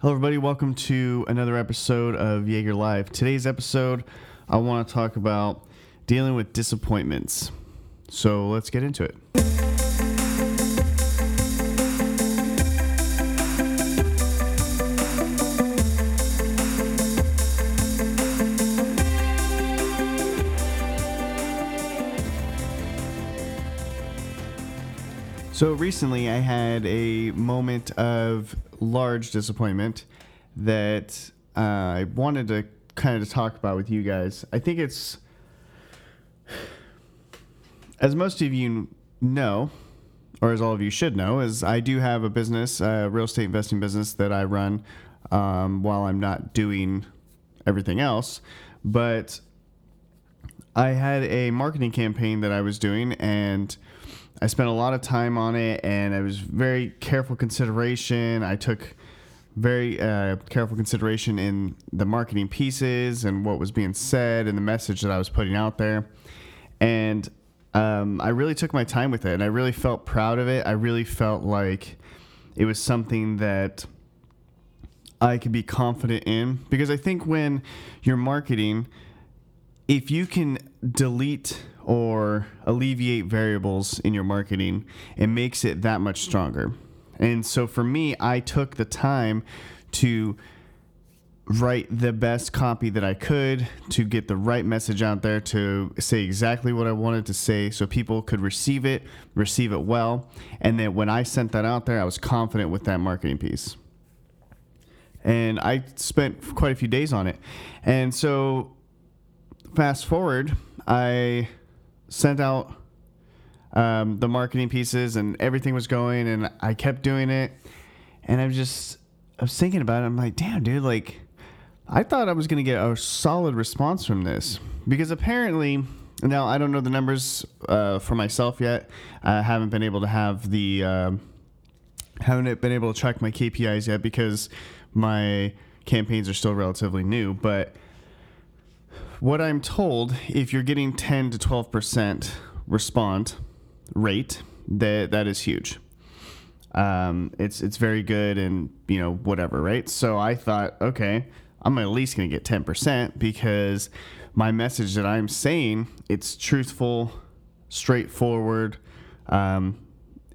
Hello, everybody. Welcome to another episode of Jaeger Live. Today's episode, I want to talk about dealing with disappointments. So let's get into it. So recently, I had a moment of large disappointment that uh, I wanted to kind of talk about with you guys. I think it's, as most of you know, or as all of you should know, is I do have a business, a real estate investing business that I run um, while I'm not doing everything else. But I had a marketing campaign that I was doing and I spent a lot of time on it and it was very careful consideration. I took very uh, careful consideration in the marketing pieces and what was being said and the message that I was putting out there. And um, I really took my time with it and I really felt proud of it. I really felt like it was something that I could be confident in because I think when you're marketing, if you can delete or alleviate variables in your marketing, it makes it that much stronger. And so for me, I took the time to write the best copy that I could to get the right message out there to say exactly what I wanted to say so people could receive it, receive it well. And then when I sent that out there, I was confident with that marketing piece. And I spent quite a few days on it. And so fast forward, I sent out um, the marketing pieces and everything was going and I kept doing it. And I'm just, I was thinking about it. I'm like, damn, dude, like, I thought I was going to get a solid response from this because apparently, now I don't know the numbers uh, for myself yet. I haven't been able to have the, uh, haven't been able to track my KPIs yet because my campaigns are still relatively new. But what I'm told, if you're getting 10 to 12% respond rate, that that is huge. Um, it's it's very good and you know whatever, right? So I thought, okay, I'm at least gonna get 10% because my message that I'm saying it's truthful, straightforward, um,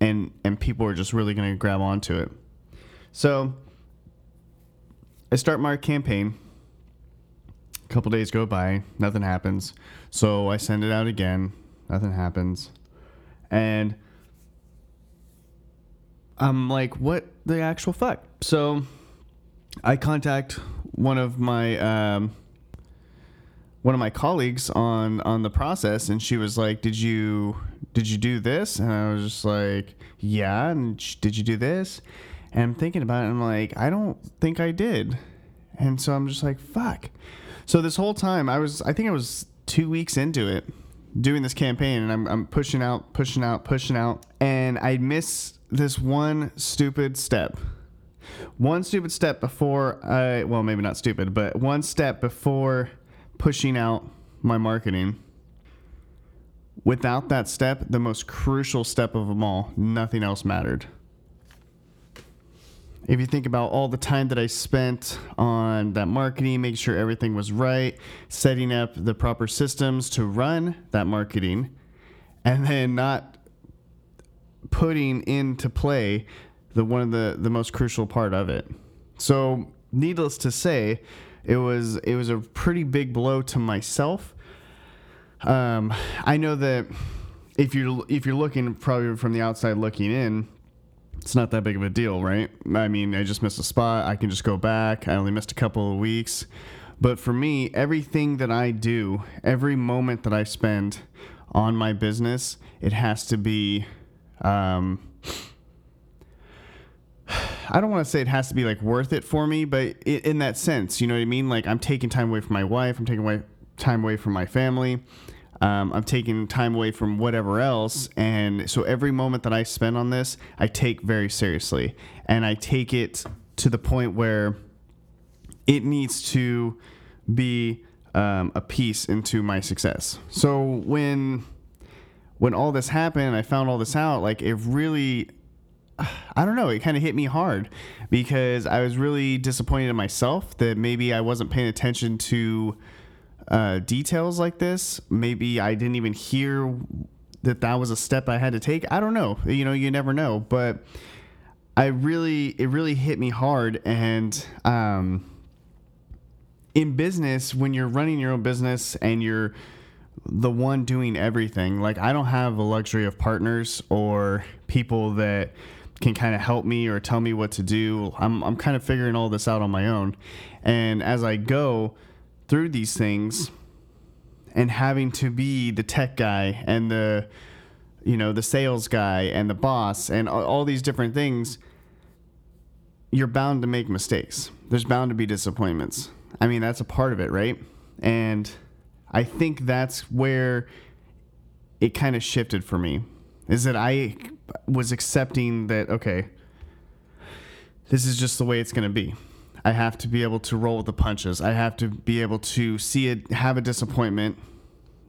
and and people are just really gonna grab onto it. So I start my campaign couple days go by, nothing happens. So I send it out again, nothing happens. And I'm like, what the actual fuck? So I contact one of my um, one of my colleagues on on the process, and she was like, "Did you did you do this?" And I was just like, "Yeah." And did you do this? And I'm thinking about it. I'm like, I don't think I did. And so I'm just like, fuck. So this whole time, I was, I think I was two weeks into it, doing this campaign, and I'm, I'm pushing out, pushing out, pushing out, and I miss this one stupid step. One stupid step before I, well, maybe not stupid, but one step before pushing out my marketing. Without that step, the most crucial step of them all, nothing else mattered if you think about all the time that I spent on that marketing, making sure everything was right, setting up the proper systems to run that marketing, and then not putting into play the one of the the most crucial part of it. So, needless to say, it was it was a pretty big blow to myself. Um, I know that if you're if you're looking probably from the outside looking in, it's not that big of a deal, right? I mean, I just missed a spot. I can just go back. I only missed a couple of weeks. But for me, everything that I do, every moment that I spend on my business, it has to be. Um, I don't want to say it has to be like worth it for me, but in that sense, you know what I mean? Like I'm taking time away from my wife, I'm taking away time away from my family. Um, I'm taking time away from whatever else. And so every moment that I spend on this, I take very seriously. And I take it to the point where it needs to be um, a piece into my success. So when when all this happened, I found all this out. Like it really, I don't know, it kind of hit me hard because I was really disappointed in myself that maybe I wasn't paying attention to uh, details like this. Maybe I didn't even hear that that was a step I had to take. I don't know. You know, you never know. But I really, it really hit me hard. And um, in business, when you're running your own business and you're the one doing everything, like I don't have a luxury of partners or people that can kind of help me or tell me what to do. I'm, I'm kind of figuring all this out on my own. And as I go through these things and having to be the tech guy and the, you know, the sales guy and the boss and all, these different things, you're bound to make mistakes. There's bound to be disappointments. I mean, that's a part of it, right? And I think that's where it kind of shifted for me is that I was accepting that, okay, this is just the way it's going to be. I have to be able to roll with the punches. I have to be able to see it, have a disappointment,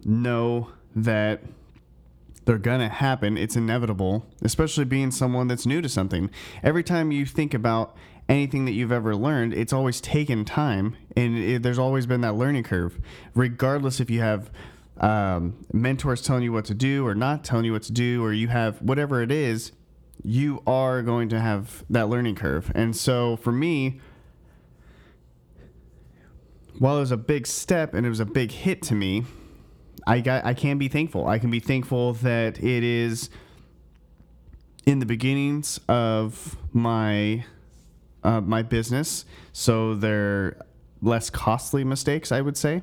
know that they're going to happen. It's inevitable, especially being someone that's new to something. Every time you think about anything that you've ever learned, it's always taken time and it, there's always been that learning curve, regardless if you have um, mentors telling you what to do or not telling you what to do, or you have whatever it is, you are going to have that learning curve. And so for me, while it was a big step and it was a big hit to me, I got I can be thankful. I can be thankful that it is in the beginnings of my uh, my business, so they're less costly mistakes, I would say.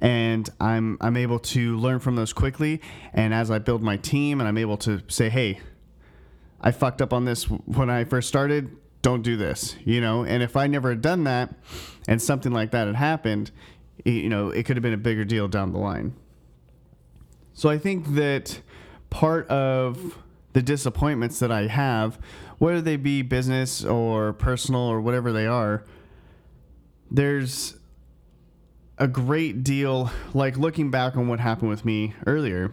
And I'm I'm able to learn from those quickly. And as I build my team, and I'm able to say, hey, I fucked up on this when I first started. Don't do this, you know. And if I never had done that, and something like that had happened, you know, it could have been a bigger deal down the line. So I think that part of the disappointments that I have, whether they be business or personal or whatever they are, there's a great deal, like looking back on what happened with me earlier.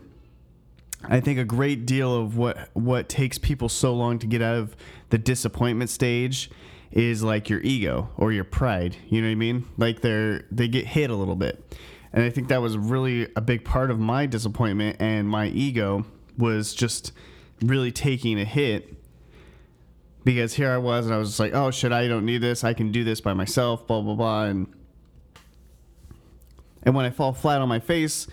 I think a great deal of what what takes people so long to get out of the disappointment stage is like your ego or your pride. You know what I mean? Like they're they get hit a little bit. And I think that was really a big part of my disappointment and my ego was just really taking a hit because here I was and I was just like, oh shit, I don't need this. I can do this by myself, blah blah blah and and when I fall flat on my face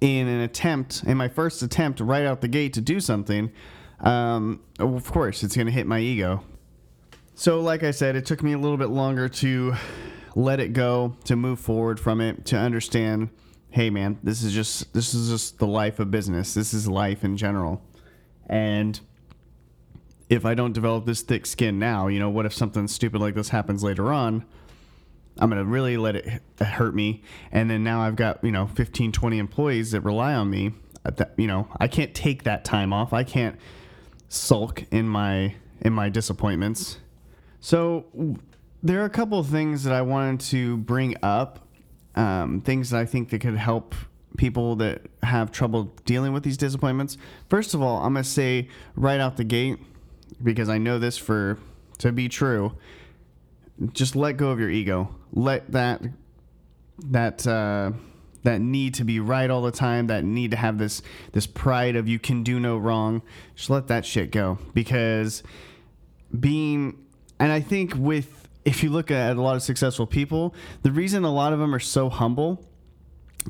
in an attempt, in my first attempt right out the gate to do something, um, of course it's going to hit my ego. So, like I said, it took me a little bit longer to let it go, to move forward from it, to understand, hey man, this is just this is just the life of business. This is life in general. And if I don't develop this thick skin now, you know, what if something stupid like this happens later on? I'm going to really let it hurt me. And then now I've got, you know, 15, 20 employees that rely on me. That, you know, I can't take that time off. I can't sulk in my in my disappointments. So there are a couple of things that I wanted to bring up, um, things that I think that could help people that have trouble dealing with these disappointments. First of all, I'm gonna say right out the gate because I know this for to be true. Just let go of your ego. Let that that uh, that need to be right all the time. That need to have this this pride of you can do no wrong. Just let that shit go because being and I think with if you look at a lot of successful people, the reason a lot of them are so humble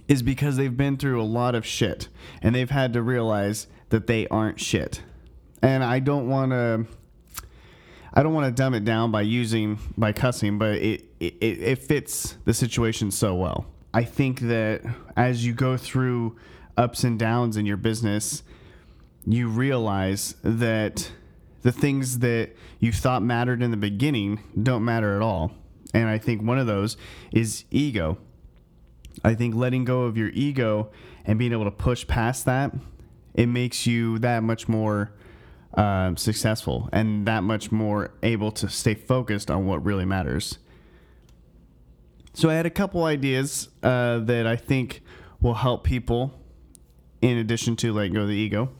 is because they've been through a lot of shit and they've had to realize that they aren't shit. And I don't want to I don't want to dumb it down by using by cussing, but it, it it fits the situation so well. I think that as you go through ups and downs in your business, you realize that the things that you thought mattered in the beginning don't matter at all. And I think one of those is ego. I think letting go of your ego and being able to push past that, it makes you that much more uh, successful and that much more able to stay focused on what really matters. So I had a couple ideas uh, that I think will help people in addition to letting go of the ego.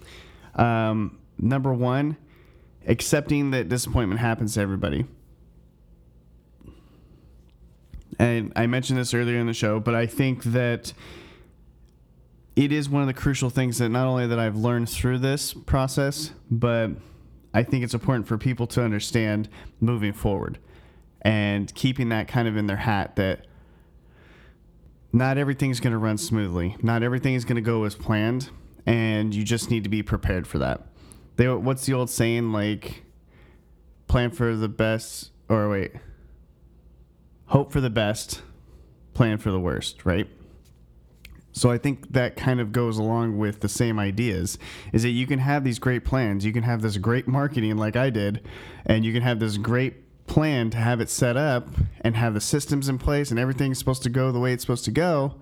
Um, number one accepting that disappointment happens to everybody. And I mentioned this earlier in the show, but I think that it is one of the crucial things that not only that I've learned through this process, but I think it's important for people to understand moving forward and keeping that kind of in their hat that not everything's going to run smoothly. Not everything is going to go as planned, and you just need to be prepared for that. They, what's the old saying like plan for the best or wait. Hope for the best, plan for the worst, right? So I think that kind of goes along with the same ideas is that you can have these great plans, you can have this great marketing like I did, and you can have this great plan to have it set up and have the systems in place and everything's supposed to go the way it's supposed to go.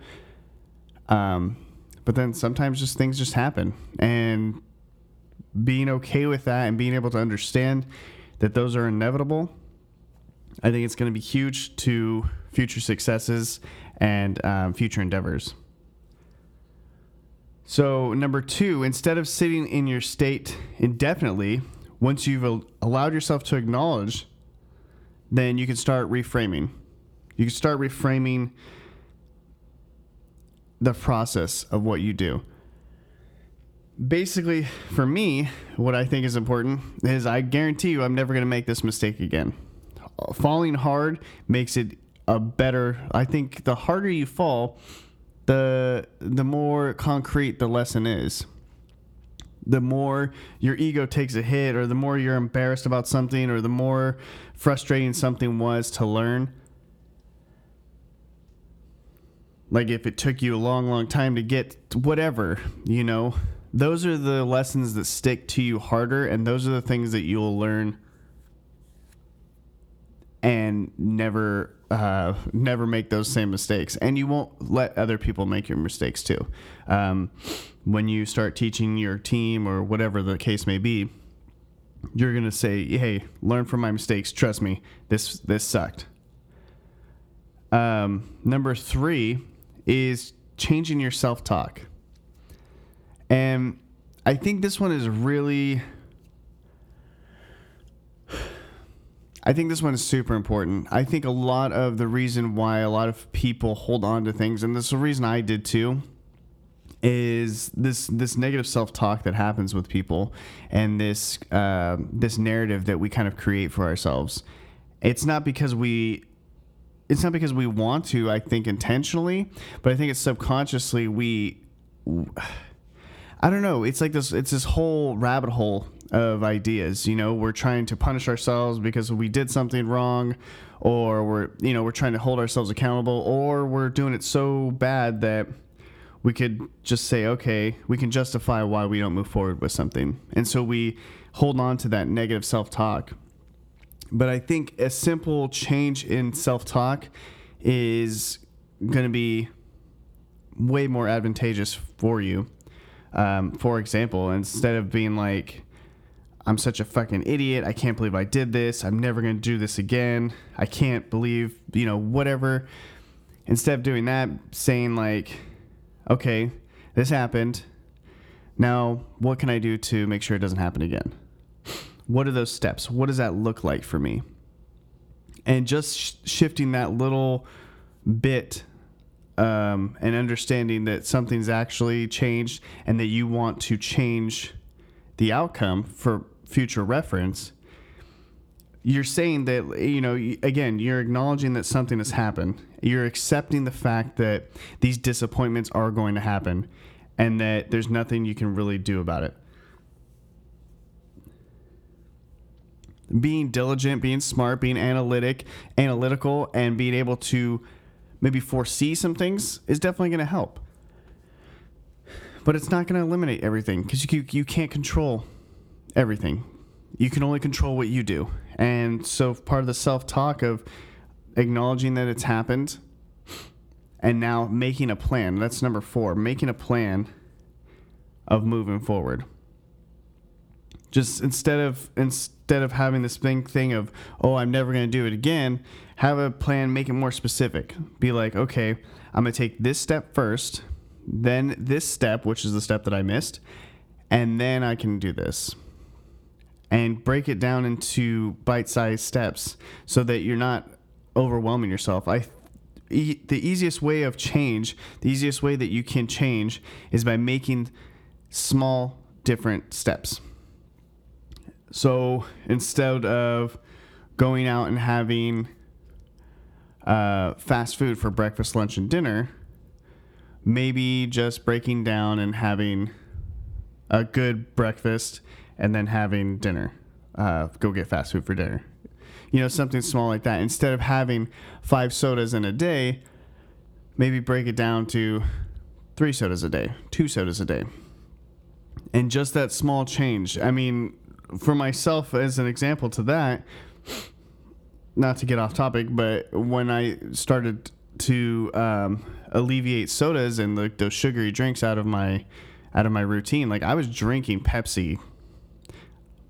Um, but then sometimes just things just happen and being okay with that and being able to understand that those are inevitable, I think it's going to be huge to future successes and um, future endeavors. So, number two, instead of sitting in your state indefinitely, once you've allowed yourself to acknowledge, then you can start reframing. You can start reframing the process of what you do. Basically, for me, what I think is important is I guarantee you I'm never going to make this mistake again. Falling hard makes it a better, I think the harder you fall, the the more concrete the lesson is the more your ego takes a hit or the more you're embarrassed about something or the more frustrating something was to learn like if it took you a long long time to get whatever you know those are the lessons that stick to you harder and those are the things that you'll learn and never uh, never make those same mistakes, and you won't let other people make your mistakes too. Um, when you start teaching your team or whatever the case may be, you're gonna say, "Hey, learn from my mistakes. Trust me, this this sucked." Um, number three is changing your self talk, and I think this one is really I think this one is super important. I think a lot of the reason why a lot of people hold on to things, and this is the reason I did too, is this this negative self talk that happens with people, and this uh, this narrative that we kind of create for ourselves. It's not because we. It's not because we want to, I think intentionally, but I think it's subconsciously we I don't know. It's like this. It's this whole rabbit hole of ideas. You know, we're trying to punish ourselves because we did something wrong, or we're you know we're trying to hold ourselves accountable, or we're doing it so bad that we could just say, okay, we can justify why we don't move forward with something, and so we hold on to that negative self-talk. But I think a simple change in self-talk is going to be way more advantageous for you um, for example, instead of being like, I'm such a fucking idiot. I can't believe I did this. I'm never going to do this again. I can't believe, you know, whatever. Instead of doing that, saying, like, okay, this happened. Now, what can I do to make sure it doesn't happen again? What are those steps? What does that look like for me? And just sh- shifting that little bit um, and understanding that something's actually changed and that you want to change the outcome for future reference, you're saying that, you know, again, you're acknowledging that something has happened. You're accepting the fact that these disappointments are going to happen and that there's nothing you can really do about it. Being diligent, being smart, being analytic, analytical, and being able to maybe foresee some things is definitely going to help. But it's not going to eliminate everything because you, you can't control everything. You can only control what you do. And so part of the self talk of acknowledging that it's happened and now making a plan. That's number four, making a plan of moving forward. Just instead of instead of having this thing thing of oh I'm never going to do it again, have a plan, make it more specific. Be like, okay, I'm going to take this step first, then this step, which is the step that I missed, and then I can do this. And break it down into bite-sized steps so that you're not overwhelming yourself. I e- the easiest way of change, the easiest way that you can change is by making small different steps. So instead of going out and having uh, fast food for breakfast, lunch, and dinner, maybe just breaking down and having a good breakfast and then having dinner. Uh, go get fast food for dinner. You know, something small like that. Instead of having five sodas in a day, maybe break it down to three sodas a day, two sodas a day. And just that small change. I mean, for myself, as an example to that, not to get off topic, but when I started to um, alleviate sodas and like those sugary drinks out of my out of my routine, like I was drinking Pepsi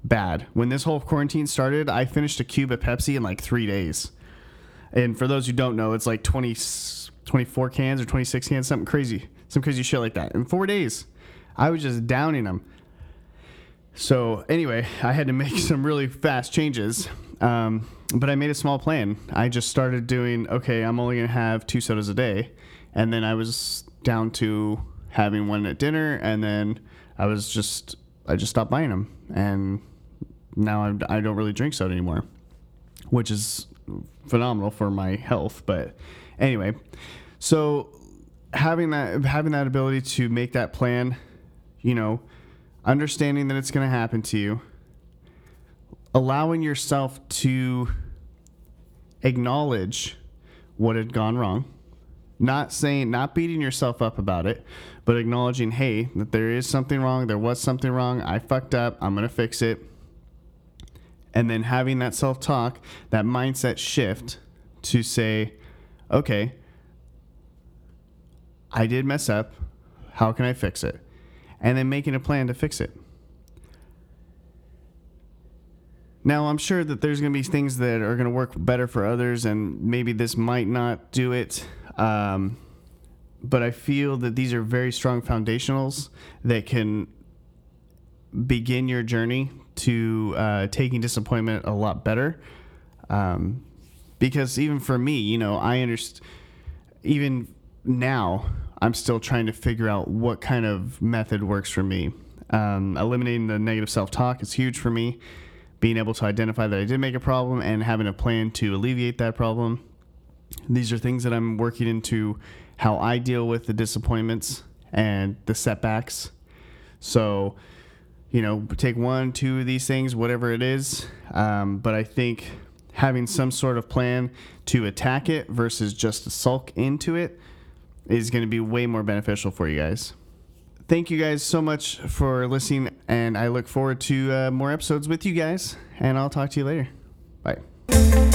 bad. When this whole quarantine started, I finished a cube of Pepsi in like three days. And for those who don't know, it's like 20, 24 cans or 26 cans, something crazy, some crazy shit like that. In four days, I was just downing them. So anyway, I had to make some really fast changes. Um, but I made a small plan. I just started doing, okay, I'm only to have two sodas a day. And then I was down to having one at dinner. And then I was just, I just stopped buying them. And now I'm, I don't really drink soda anymore, which is phenomenal for my health. But anyway, so having that, having that ability to make that plan, you know, understanding that it's going to happen to you, allowing yourself to acknowledge what had gone wrong, not saying, not beating yourself up about it, but acknowledging, hey, that there is something wrong, there was something wrong, I fucked up, I'm going to fix it. And then having that self talk, that mindset shift to say, okay, I did mess up. How can I fix it? And then making a plan to fix it. Now, I'm sure that there's going to be things that are going to work better for others, and maybe this might not do it. Um, but I feel that these are very strong foundationals that can begin your journey to uh, taking disappointment a lot better. Um, because even for me, you know, I understand, even now, I'm still trying to figure out what kind of method works for me. Um, eliminating the negative self talk is huge for me being able to identify that I did make a problem and having a plan to alleviate that problem. These are things that I'm working into how I deal with the disappointments and the setbacks. So, you know, take one, two of these things, whatever it is. Um, but I think having some sort of plan to attack it versus just sulk into it is going to be way more beneficial for you guys thank you guys so much for listening, and I look forward to uh, more episodes with you guys. And I'll talk to you later. Bye.